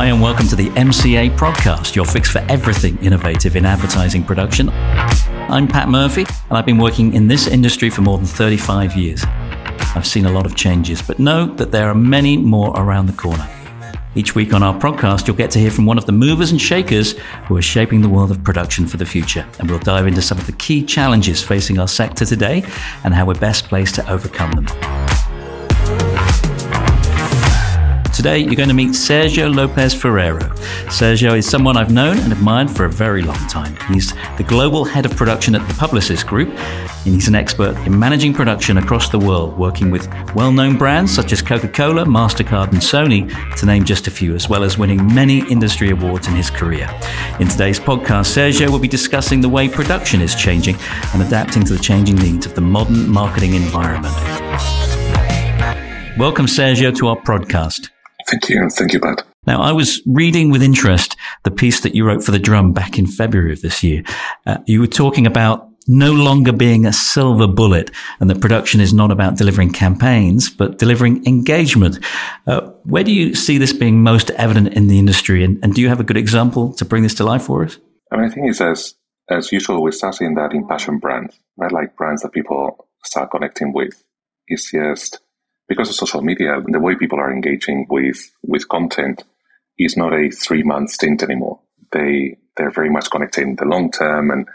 Hi, and welcome to the MCA Prodcast, your fix for everything innovative in advertising production. I'm Pat Murphy, and I've been working in this industry for more than 35 years. I've seen a lot of changes, but know that there are many more around the corner. Each week on our podcast, you'll get to hear from one of the movers and shakers who are shaping the world of production for the future. And we'll dive into some of the key challenges facing our sector today and how we're best placed to overcome them. Today, you're going to meet Sergio Lopez Ferrero. Sergio is someone I've known and admired for a very long time. He's the global head of production at the Publicis Groupe, and he's an expert in managing production across the world, working with well known brands such as Coca Cola, MasterCard, and Sony, to name just a few, as well as winning many industry awards in his career. In today's podcast, Sergio will be discussing the way production is changing and adapting to the changing needs of the modern marketing environment. Welcome, Sergio, to our podcast. Thank you. Thank you, Pat. Now, I was reading with interest the piece that you wrote for The Drum back in February of this year. Uh, you were talking about no longer being a silver bullet and that production is not about delivering campaigns, but delivering engagement. Uh, where do you see this being most evident in the industry? And, and, do you have a good example to bring this to life for us? I mean, I think it's as, as usual, we start seeing that in passion brands, right? Like brands that people start connecting with. It's just because of social media, the way people are engaging with with content is not a three month stint anymore. They they're very much connected in the long term and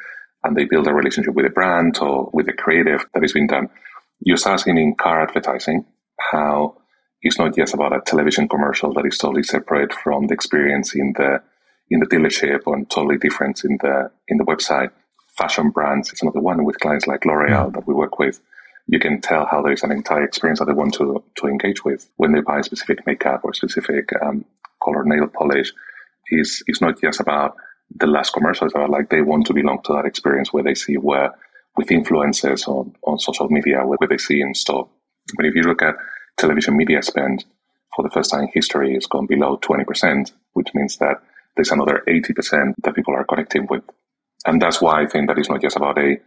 and they build a relationship with a brand or with a creative that is being done. You're asking in car advertising how it's not just about a television commercial that is totally separate from the experience in the in the dealership or totally different in the in the website. Fashion brands is another one with clients like L'Oreal that we work with you can tell how there's an entire experience that they want to, to engage with when they buy specific makeup or specific um, color nail polish. Is is not just about the last commercial. It's about like they want to belong to that experience where they see where with influencers on, on social media where they see in store. But if you look at television media spend for the first time in history, it's gone below 20%, which means that there's another 80% that people are connecting with. And that's why I think that it's not just about a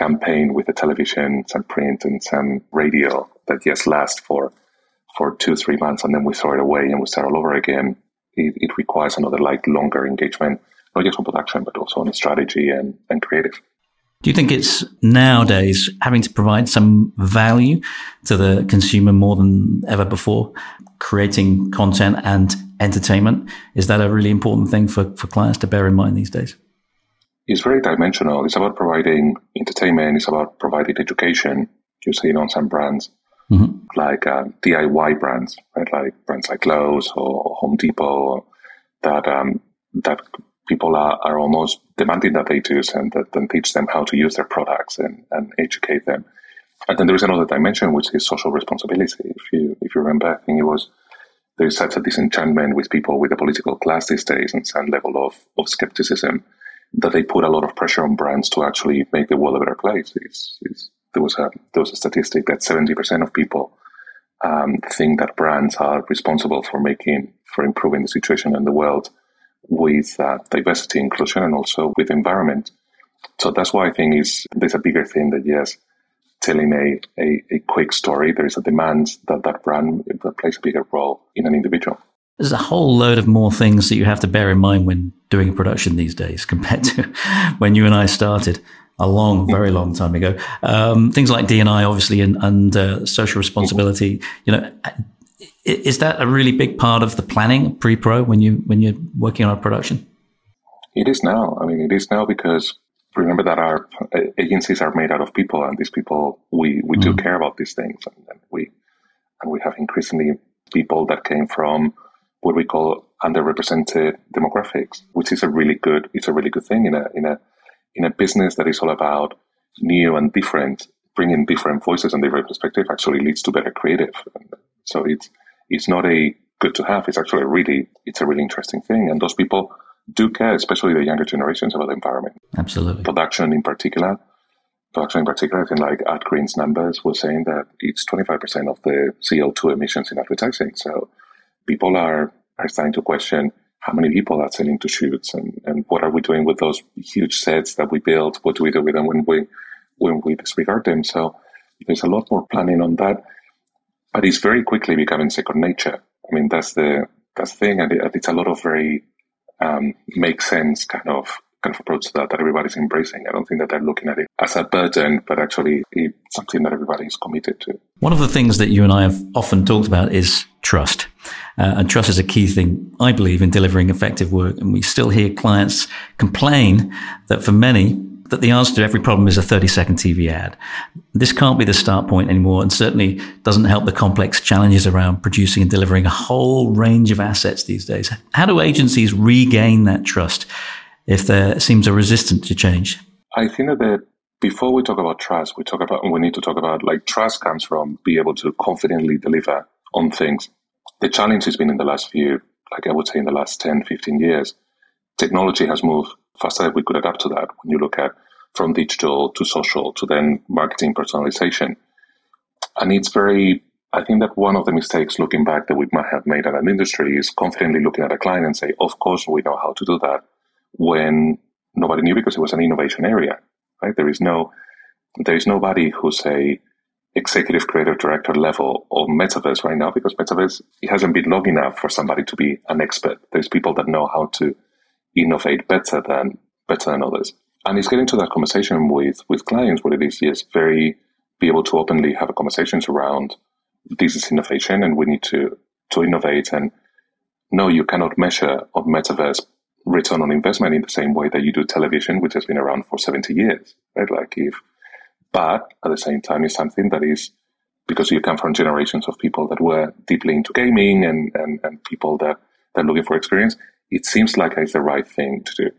campaign with the television, some print, and some radio that just lasts for for two three months, and then we throw it away and we start all over again. It, it requires another like longer engagement, not just on production but also on strategy and, and creative. Do you think it's nowadays having to provide some value to the consumer more than ever before? Creating content and entertainment is that a really important thing for, for clients to bear in mind these days? Is very dimensional. It's about providing entertainment. It's about providing education. You see it on some brands mm-hmm. like uh, DIY brands, right? Like brands like Lowe's or Home Depot that um, that people are, are almost demanding that they do and that then teach them how to use their products and, and educate them. And then there is another dimension which is social responsibility. If you if you remember, I think it was there's such a disenchantment with people with the political class these days and some level of, of skepticism that they put a lot of pressure on brands to actually make the world a better place. It's, it's, there was a there was a statistic that seventy percent of people um, think that brands are responsible for making for improving the situation in the world with uh, diversity, inclusion, and also with environment. So that's why I think is there's a bigger thing that yes, telling a, a, a quick story, there is a demand that that brand plays a bigger role in an individual there's a whole load of more things that you have to bear in mind when doing a production these days compared to when you and I started a long, very long time ago. Um, things like D&I, obviously, and, and uh, social responsibility. You know, is that a really big part of the planning pre-pro when you when you're working on a production? It is now. I mean, it is now because remember that our agencies are made out of people, and these people we we mm. do care about these things, and, and we and we have increasingly people that came from what we call underrepresented demographics, which is a really good, it's a really good thing in a, in a, in a business that is all about new and different, bringing different voices and different perspective actually leads to better creative. So it's, it's not a good to have. It's actually a really, it's a really interesting thing. And those people do care, especially the younger generations about the environment. Absolutely. Production in particular. Production in particular, I think like AdGreen's numbers were saying that it's 25% of the CO2 emissions in advertising. So people are, are starting to question how many people are sending to shoots and, and what are we doing with those huge sets that we build? What do we do with them when we when we disregard them? So there's a lot more planning on that. But it's very quickly becoming second nature. I mean that's the that's the thing, and it, it's a lot of very um, make sense kind of kind of approach that, that everybody's embracing. I don't think that they're looking at it as a burden, but actually something that everybody is committed to. One of the things that you and I have often talked about is trust. Uh, and trust is a key thing, I believe, in delivering effective work. And we still hear clients complain that for many, that the answer to every problem is a 30 second TV ad. This can't be the start point anymore and certainly doesn't help the complex challenges around producing and delivering a whole range of assets these days. How do agencies regain that trust if there seems a resistance to change? I think that before we talk about trust, we talk about we need to talk about like trust comes from be able to confidently deliver on things. The challenge has been in the last few, like I would say in the last 10, 15 years, technology has moved faster than we could adapt to that. When you look at from digital to social to then marketing personalization. And it's very I think that one of the mistakes looking back that we might have made at an industry is confidently looking at a client and say, of course we know how to do that when nobody knew because it was an innovation area, right? There is no, there is nobody who's a executive creative director level of metaverse right now because metaverse it hasn't been long enough for somebody to be an expert. There's people that know how to innovate better than better than others, and it's getting to that conversation with with clients where it is yes, very be able to openly have conversations around this is innovation and we need to to innovate and no, you cannot measure of metaverse return on investment in the same way that you do television, which has been around for 70 years, right? Like if, but at the same time, it's something that is because you come from generations of people that were deeply into gaming and, and, and people that, that are looking for experience. It seems like it's the right thing to do.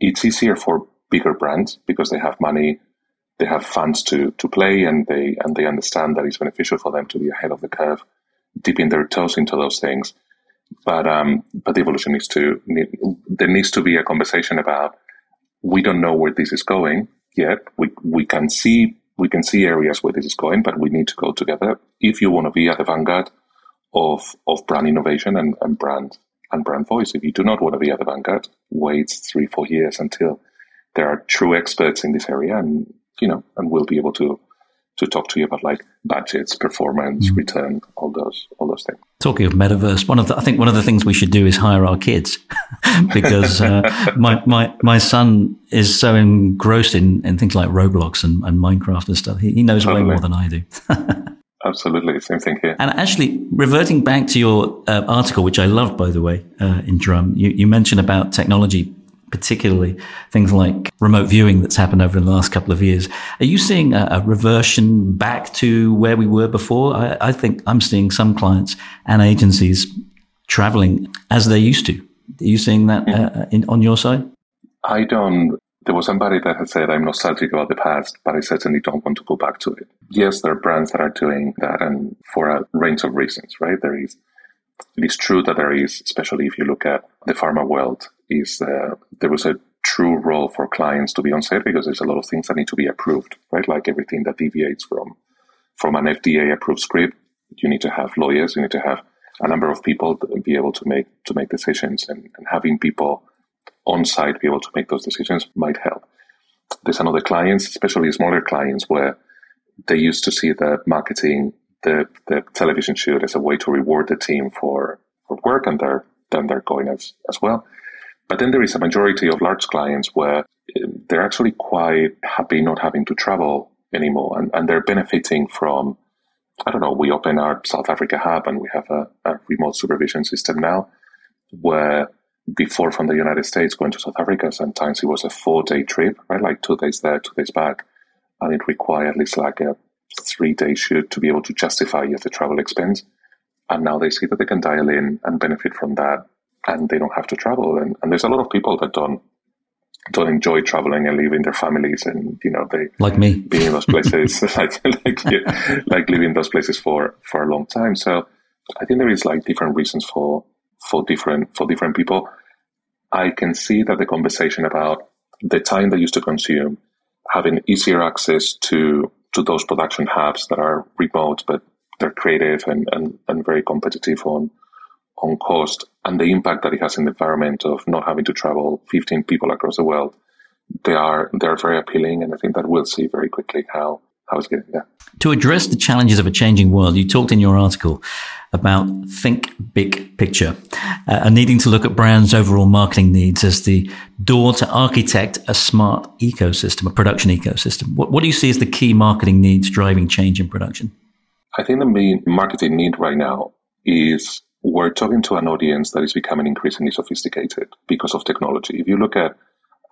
It's easier for bigger brands because they have money, they have funds to, to play and they, and they understand that it's beneficial for them to be ahead of the curve, dipping their toes into those things but um, but the evolution needs to need, there needs to be a conversation about we don't know where this is going yet. We we can see we can see areas where this is going, but we need to go together if you want to be at the vanguard of of brand innovation and, and brand and brand voice. If you do not want to be at the vanguard, wait three four years until there are true experts in this area, and you know, and we'll be able to to talk to you about like budgets, performance, mm. return, all those all those things. Talking of metaverse, one of the, I think one of the things we should do is hire our kids because uh, my, my my son is so engrossed in, in things like Roblox and, and Minecraft and stuff. He, he knows totally. way more than I do. Absolutely, same thing here. And actually, reverting back to your uh, article, which I love, by the way, uh, in Drum, you, you mentioned about technology particularly things like remote viewing that's happened over the last couple of years. Are you seeing a, a reversion back to where we were before? I, I, think I'm seeing some clients and agencies traveling as they used to. Are you seeing that uh, in, on your side? I don't. There was somebody that had said, I'm nostalgic about the past, but I certainly don't want to go back to it. Yes, there are brands that are doing that, and for a range of reasons, right? There is it is true that there is, especially if you look at the pharma world, is uh, there was a true role for clients to be on site because there's a lot of things that need to be approved, right? Like everything that deviates from from an FDA approved script, you need to have lawyers, you need to have a number of people to be able to make to make decisions, and, and having people on site be able to make those decisions might help. There's another clients, especially smaller clients, where they used to see the marketing the, the television shoot as a way to reward the team for, for work and they're, then they're going as, as well. But then there is a majority of large clients where um, they're actually quite happy not having to travel anymore and, and they're benefiting from, I don't know, we open our South Africa hub and we have a, a remote supervision system now where before from the United States going to South Africa, sometimes it was a four day trip, right? Like two days there, two days back. And it required at least like a three day shoot to be able to justify the travel expense. And now they see that they can dial in and benefit from that and they don't have to travel. And, and there's a lot of people that don't don't enjoy traveling and leaving their families and you know they like me. being in those places like like like living in those places for for a long time. So i think there is like different reasons for for different for different people. I can see that the conversation about the time they used to consume having easier access to to those production hubs that are remote, but they're creative and, and, and very competitive on on cost and the impact that it has in the environment of not having to travel 15 people across the world. They are they're very appealing, and I think that we'll see very quickly how how it's getting there. To address the challenges of a changing world, you talked in your article about think big picture uh, and needing to look at brands' overall marketing needs as the door to architect a smart ecosystem, a production ecosystem. What, what do you see as the key marketing needs driving change in production? I think the main marketing need right now is we're talking to an audience that is becoming increasingly sophisticated because of technology. If you look at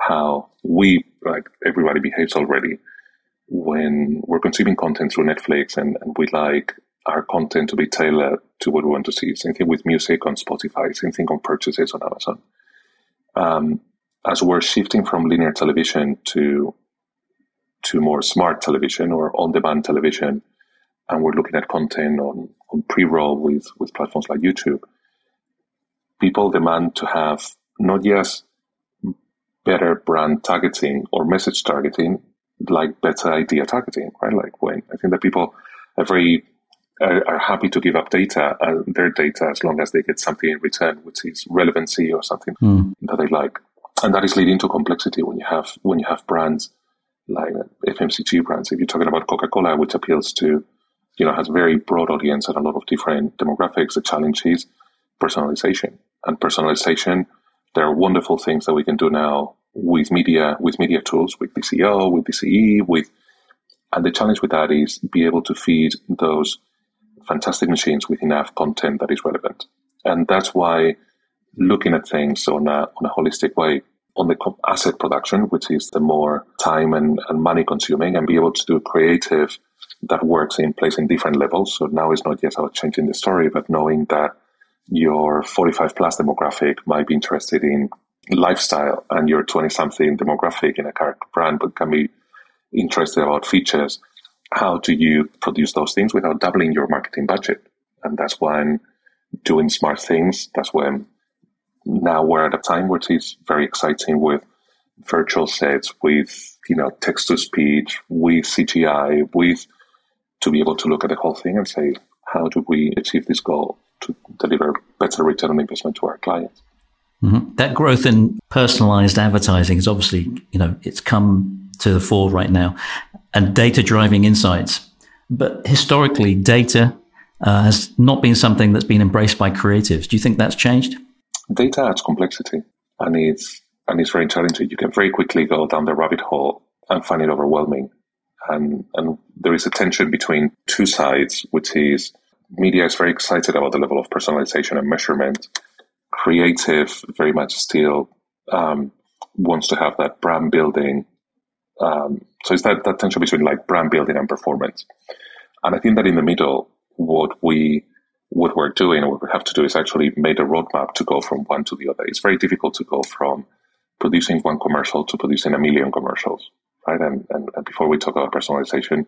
how we, like everybody behaves already, when we're consuming content through Netflix and, and we like our content to be tailored to what we want to see. Same thing with music on Spotify, same thing on purchases on Amazon. Um, as we're shifting from linear television to to more smart television or on-demand television, and we're looking at content on, on pre-roll with, with platforms like YouTube, people demand to have not just better brand targeting or message targeting, like better idea targeting, right? Like when I think that people are very are, are happy to give up data, uh, their data, as long as they get something in return, which is relevancy or something mm. that they like, and that is leading to complexity when you have when you have brands like FMCG brands. If you're talking about Coca Cola, which appeals to you know has very broad audience and a lot of different demographics, the challenge is personalization and personalization. There are wonderful things that we can do now with media with media tools, with DCO, with DCE, with and the challenge with that is be able to feed those fantastic machines with enough content that is relevant. And that's why looking at things on a, on a holistic way, on the asset production, which is the more time and, and money consuming, and be able to do creative that works in place in different levels. So now it's not just about changing the story, but knowing that your 45 plus demographic might be interested in lifestyle and your 20 something demographic in a character brand, but can be interested about features how do you produce those things without doubling your marketing budget? And that's when doing smart things, that's when now we're at a time which is very exciting with virtual sets, with, you know, text to speech, with CGI, with to be able to look at the whole thing and say, how do we achieve this goal to deliver better return on investment to our clients? Mm-hmm. That growth in personalized advertising is obviously, you know, it's come to the fore right now and data driving insights. But historically, data uh, has not been something that's been embraced by creatives. Do you think that's changed? Data adds complexity and it's, and it's very challenging. You can very quickly go down the rabbit hole and find it overwhelming. And, and there is a tension between two sides, which is media is very excited about the level of personalization and measurement. Creative very much still um, wants to have that brand building um, so it's that, that tension between like brand building and performance. And I think that in the middle, what we what we're doing what we have to do is actually make a roadmap to go from one to the other. It's very difficult to go from producing one commercial to producing a million commercials, right? And, and, and before we talk about personalization,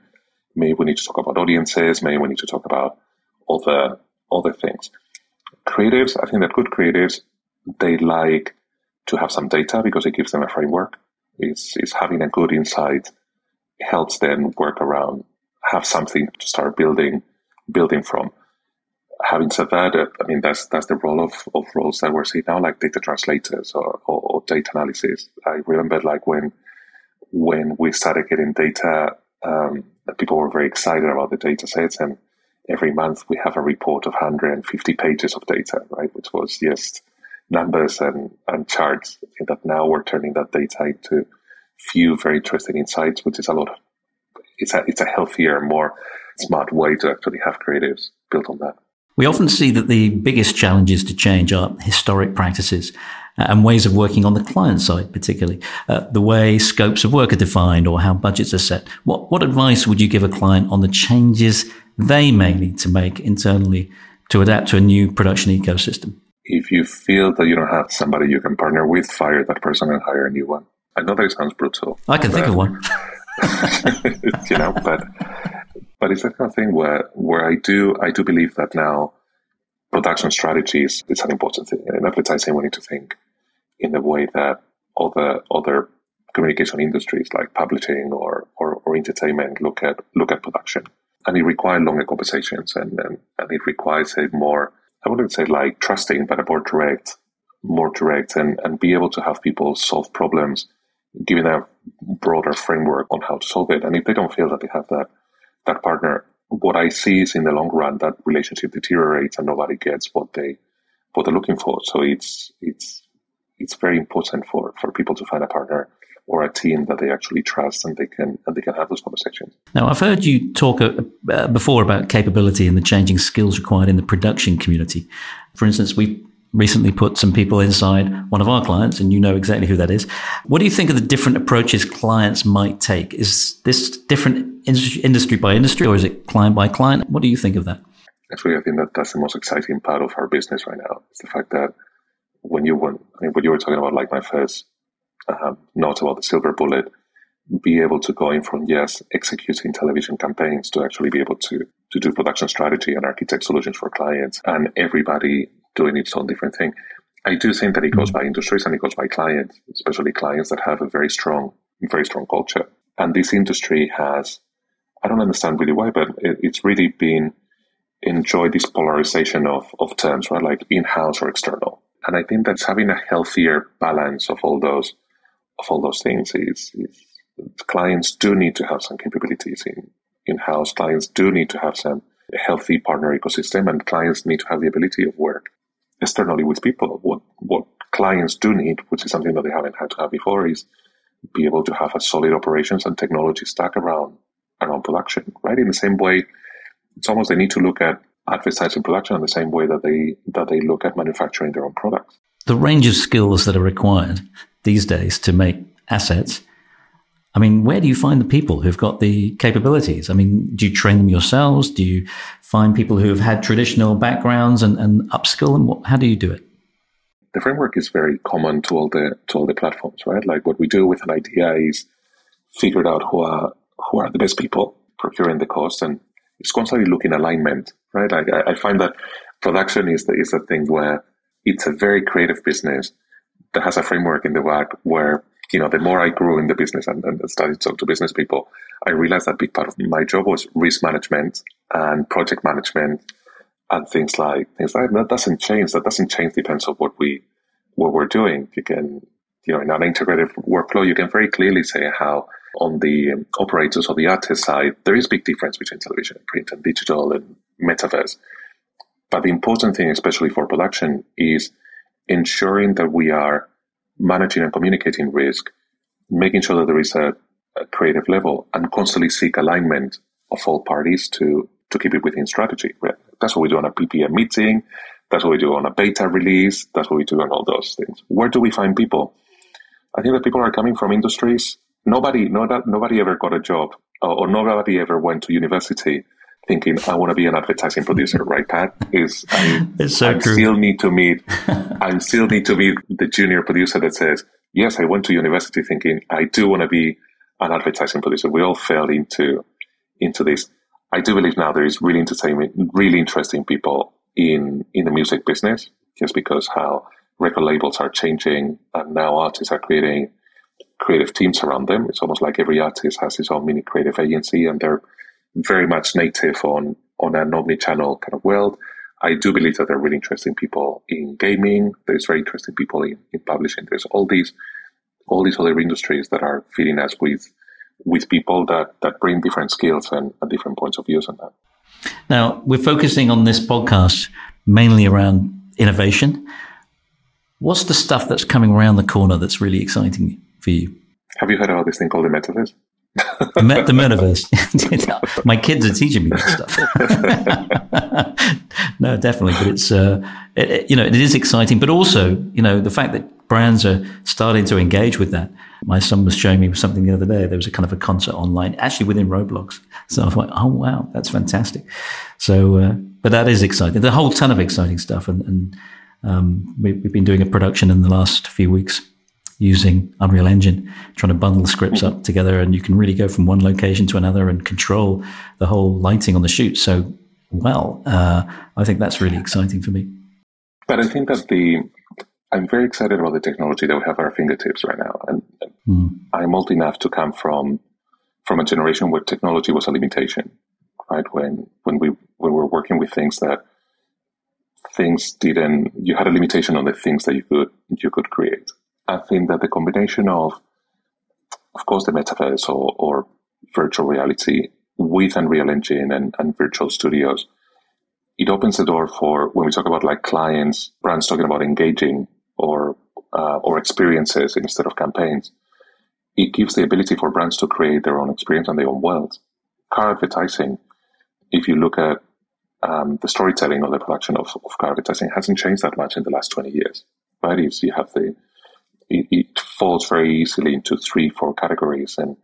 maybe we need to talk about audiences, maybe we need to talk about other other things. Creatives, I think that good creatives, they like to have some data because it gives them a framework It's, is having a good insight helps them work around, have something to start building building from. Having said that, uh, I mean that's that's the role of, of roles that we're seeing now, like data translators or, or, or data analysis. I remember like when when we started getting data, um, people were very excited about the data sets, and every month we have a report of 150 pages of data, right, which was just numbers and, and charts. Think that now we're turning that data into few very interesting insights, which is a lot. Of, it's a it's a healthier, more smart way to actually have creatives built on that. We often see that the biggest challenges to change are historic practices and ways of working on the client side, particularly uh, the way scopes of work are defined or how budgets are set. What what advice would you give a client on the changes they may need to make internally to adapt to a new production ecosystem? if you feel that you don't have somebody you can partner with, fire that person and hire a new one. I know that it sounds brutal. I can think of one. you know, but but it's that kind of thing where where I do I do believe that now production strategies is an important thing. And in advertising, we need to think in the way that other other communication industries like publishing or, or, or entertainment look at look at production. And it requires longer conversations and, and, and it requires a more I wouldn't say like trusting, but a more direct, more direct and, and be able to have people solve problems giving them a broader framework on how to solve it. And if they don't feel that they have that that partner, what I see is in the long run that relationship deteriorates and nobody gets what they what they're looking for. So it's it's it's very important for, for people to find a partner or a team that they actually trust and they can and they can have those conversations. Now, I've heard you talk uh, uh, before about capability and the changing skills required in the production community. For instance, we recently put some people inside one of our clients, and you know exactly who that is. What do you think of the different approaches clients might take? Is this different industry by industry, or is it client by client? What do you think of that? Actually, I think that that's the most exciting part of our business right now. It's the fact that when you went, I mean, when you were talking about like my first uh, note about the silver bullet, be able to go in from yes, executing television campaigns to actually be able to to do production strategy and architect solutions for clients, and everybody doing its own different thing. I do think that it goes by industries and it goes by clients, especially clients that have a very strong, very strong culture. And this industry has, I don't understand really why, but it, it's really been enjoyed this polarization of, of terms, right? Like in-house or external. And I think that's having a healthier balance of all those of all those things is, is clients do need to have some capabilities in in-house. Clients do need to have some healthy partner ecosystem, and clients need to have the ability of work externally with people. What what clients do need, which is something that they haven't had to have before, is be able to have a solid operations and technology stack around around production. Right in the same way, it's almost they need to look at advertising production in the same way that they that they look at manufacturing their own products. The range of skills that are required these days to make assets. I mean, where do you find the people who've got the capabilities? I mean, do you train them yourselves? Do you find people who have had traditional backgrounds and, and upskill them? What, how do you do it? The framework is very common to all the to all the platforms, right? Like what we do with an idea is figure out who are who are the best people procuring the cost, and it's constantly looking alignment, right? Like I, I find that production is the is the thing where it's a very creative business that has a framework in the back where you know the more I grew in the business and, and started to talk to business people, I realized that big part of my job was risk management and project management and things like things like that doesn't change. That doesn't change depends on what we what we're doing. You can you know in an integrated workflow, you can very clearly say how on the um, operators or the artist side, there is big difference between television, print, and digital and metaverse. But the important thing, especially for production, is ensuring that we are managing and communicating risk, making sure that there is a, a creative level, and constantly seek alignment of all parties to to keep it within strategy. That's what we do on a PPM meeting. That's what we do on a beta release. That's what we do on all those things. Where do we find people? I think that people are coming from industries. Nobody, nobody ever got a job, or nobody ever went to university thinking I want to be an advertising producer, right, Pat? Is I, it's so I true. still need to meet I still need to meet the junior producer that says, Yes, I went to university thinking I do want to be an advertising producer. We all fell into into this. I do believe now there is really entertainment, really interesting people in in the music business, just because how record labels are changing and now artists are creating creative teams around them. It's almost like every artist has his own mini creative agency and they're very much native on on an omni-channel kind of world. I do believe that there are really interesting people in gaming. There's very interesting people in, in publishing. There's all these all these other industries that are feeding us with with people that that bring different skills and, and different points of views on that. Now we're focusing on this podcast mainly around innovation. What's the stuff that's coming around the corner that's really exciting for you? Have you heard about this thing called the metaverse? the, met- the metaverse. My kids are teaching me that stuff. no, definitely, but it's uh, it, it, you know it is exciting, but also you know the fact that brands are starting to engage with that. My son was showing me something the other day. There was a kind of a concert online, actually within Roblox. So I thought, oh wow, that's fantastic. So, uh, but that is exciting. There's a whole ton of exciting stuff, and, and um, we, we've been doing a production in the last few weeks using Unreal Engine, trying to bundle scripts up together, and you can really go from one location to another and control the whole lighting on the shoot so well. Uh, I think that's really exciting for me. But I think that the I'm very excited about the technology that we have at our fingertips right now, and mm. I'm old enough to come from from a generation where technology was a limitation, right? When when we when we were working with things that things didn't you had a limitation on the things that you could you could create I think that the combination of of course, the metaverse or, or virtual reality with Unreal Engine and, and virtual studios, it opens the door for when we talk about like clients, brands talking about engaging or uh, or experiences instead of campaigns. It gives the ability for brands to create their own experience and their own world. Car advertising, if you look at um, the storytelling or the production of, of car advertising, hasn't changed that much in the last 20 years. Right? You have the, it, it falls very easily into three, four categories. And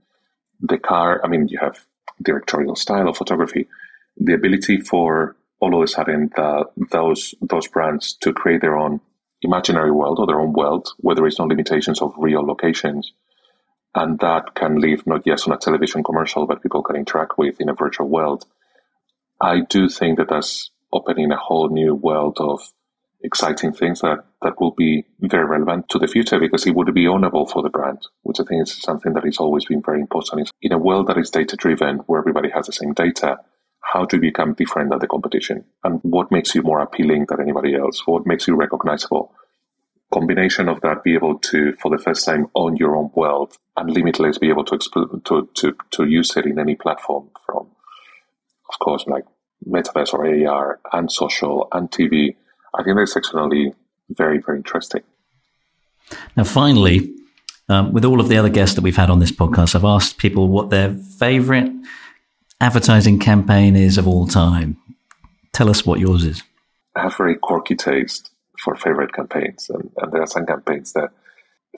the car, I mean, you have directorial style of photography, the ability for all of a sudden the, those those brands to create their own imaginary world or their own world where there is no limitations of real locations. And that can live not just on a television commercial, but people can interact with in a virtual world. I do think that that's opening a whole new world of exciting things that, that will be very relevant to the future because it would be ownable for the brand, which I think is something that has always been very important. In a world that is data driven, where everybody has the same data, how to become different than the competition and what makes you more appealing than anybody else? What makes you recognizable? Combination of that, be able to, for the first time, own your own world and limitless be able to, to, to, to use it in any platform from, of course, like metaverse or AR and social and TV. I think that's actually very, very interesting. Now, finally, um, with all of the other guests that we've had on this podcast, I've asked people what their favorite advertising campaign is of all time. Tell us what yours is. I have very quirky taste for favorite campaigns, and, and there are some campaigns that,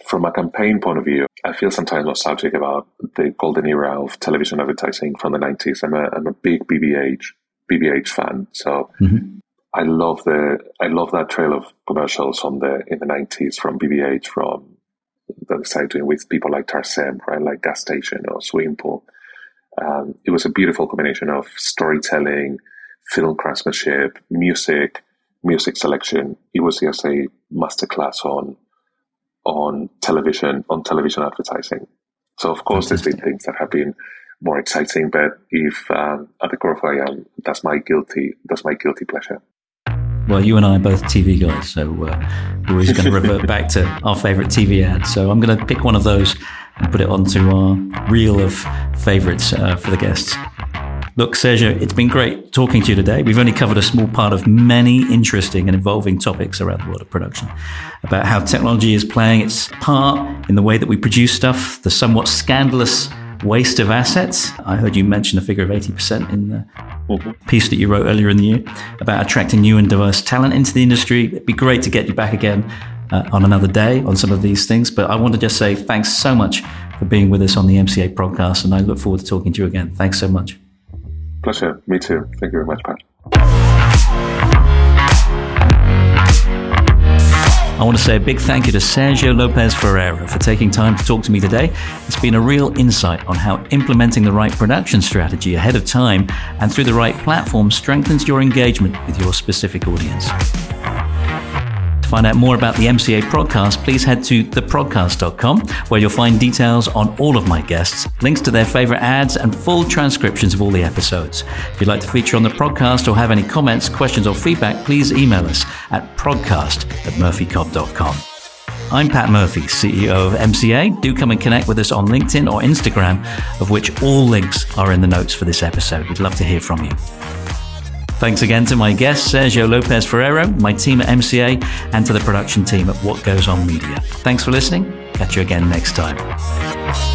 from a campaign point of view, I feel sometimes nostalgic about the golden era of television advertising from the 90s. I'm a, I'm a big BBH BBH fan, so mm-hmm. I love the I love that trail of commercials from the in the 90s from BBH from that they started doing with people like Tarsem, right, like gas station or swimming pool. Um, it was a beautiful combination of storytelling, film craftsmanship, music, music selection. It was just a masterclass on on television, on television advertising. So of course, there's been things that have been more exciting, but if um, at the core of I am, that's my guilty, that's my guilty pleasure. Well, you and I are both TV guys, so uh, we're always going to revert back to our favorite TV ads. So I'm going to pick one of those and put it onto our reel of favorites uh, for the guests. Look, Sergio, it's been great talking to you today. We've only covered a small part of many interesting and involving topics around the world of production about how technology is playing its part in the way that we produce stuff, the somewhat scandalous waste of assets. I heard you mention a figure of 80% in the mm-hmm. piece that you wrote earlier in the year about attracting new and diverse talent into the industry. It'd be great to get you back again uh, on another day on some of these things. But I want to just say thanks so much for being with us on the MCA Prodcast, and I look forward to talking to you again. Thanks so much. Pleasure. Me too. Thank you very much, Pat. I want to say a big thank you to Sergio Lopez Ferrero for taking time to talk to me today. It's been a real insight on how implementing the right production strategy ahead of time and through the right platform strengthens your engagement with your specific audience To find out more about the MCA Prodcast, please head to theprodcast.com, where you'll find details on all of my guests, links to their favorite ads, and full transcriptions of all the episodes. If you'd like to feature on the podcast or have any comments, questions, or feedback, please email us at prodcast at murphycobb.com. I'm Pat Murphy, CEO of MCA. Do come and connect with us on LinkedIn or Instagram, of which all links are in the notes for this episode. We'd love to hear from you. Thanks again to my guest, Sergio Lopez Ferrero, my team at MCA, and to the production team at What Goes On Media. Thanks for listening. Catch you again next time.